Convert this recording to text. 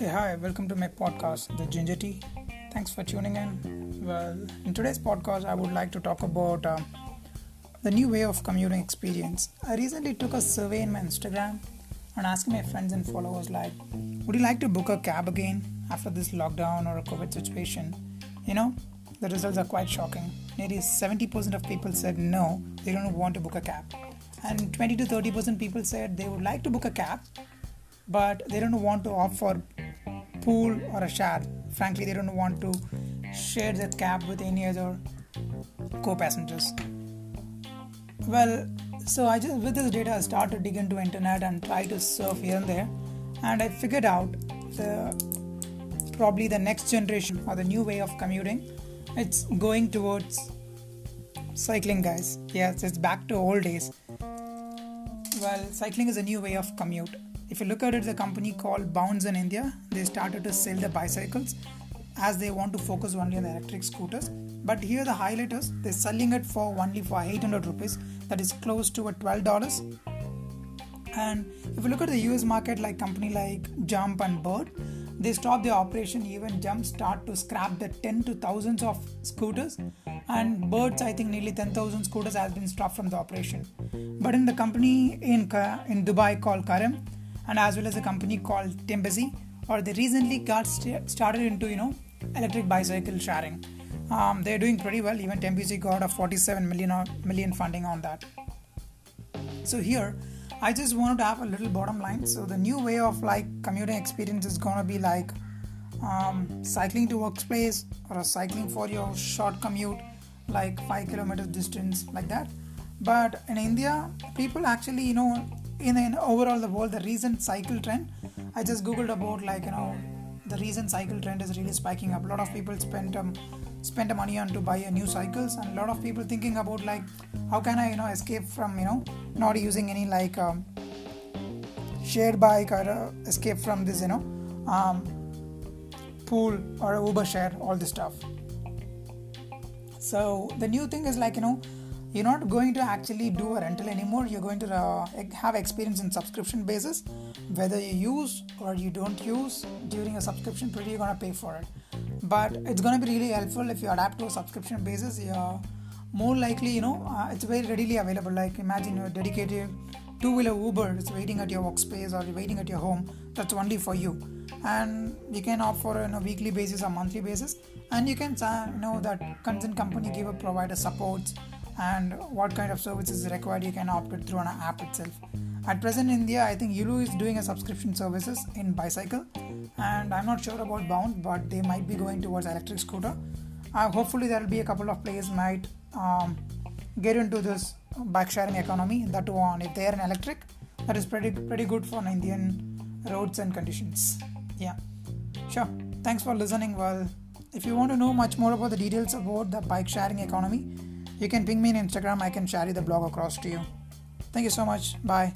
Hi, welcome to my podcast, The Ginger Tea. Thanks for tuning in. Well, in today's podcast, I would like to talk about uh, the new way of commuting experience. I recently took a survey in my Instagram and asked my friends and followers, like, would you like to book a cab again after this lockdown or a COVID situation? You know, the results are quite shocking. Nearly 70% of people said no, they don't want to book a cab. And 20 to 30% people said they would like to book a cab, but they don't want to opt for pool or a share. Frankly, they don't want to share that cab with any other co-passengers. Well, so I just with this data I started to dig into internet and try to surf here and there, and I figured out the probably the next generation or the new way of commuting. It's going towards cycling, guys. Yes, it's back to old days. Well, cycling is a new way of commute if you look at it, the company called Bounce in India, they started to sell the bicycles as they want to focus only on electric scooters. But here the highlight is they're selling it for only for 800 rupees, that is close to a 12 dollars. And if you look at the US market, like company like Jump and Bird, they stop their operation. Even Jump start to scrap the 10 to thousands of scooters, and Birds, I think nearly 10,000 scooters has been stopped from the operation. But in the company in in Dubai called Careem, and as well as a company called Tembici, or they recently got st- started into you know electric bicycle sharing. Um, they're doing pretty well. Even Tembici got a 47 million or million funding on that. So here, I just wanted to have a little bottom line. So the new way of like commuting experience is gonna be like um, cycling to workplace or cycling for your short commute, like five kilometers distance, like that. But in India, people actually you know in, in overall the world the recent cycle trend i just googled about like you know the recent cycle trend is really spiking up. A lot of people spend um, spend money on to buy a new cycles and a lot of people thinking about like how can i you know escape from you know not using any like um, shared bike or uh, escape from this you know um, pool or uber share all this stuff. So the new thing is like you know you're not going to actually do a rental anymore. You're going to uh, have experience in subscription basis. Whether you use or you don't use during a subscription period you're going to pay for it. But it's going to be really helpful if you adapt to a subscription basis. You're more likely you know uh, it's very readily available. Like imagine you're dedicated two-wheeler uber. Is waiting at your workspace or waiting at your home. That's only for you. And you can opt for on a weekly basis or monthly basis. And you can uh, know that concerned company give a provider supports and what kind of services is required you can opt it through an app itself. At present in india i think yulu is doing a subscription services in bicycle. And i'm not sure about bound but they might be going towards electric scooter. Uh, hopefully there will be a couple of players might um, get into this bike sharing economy that one if they are in electric that is pretty pretty good for indian roads and conditions. Yeah. Sure. Thanks for listening well if you want to know much more about the details about the bike sharing economy you can ping me on Instagram. I can share the blog across to you. Thank you so much. Bye.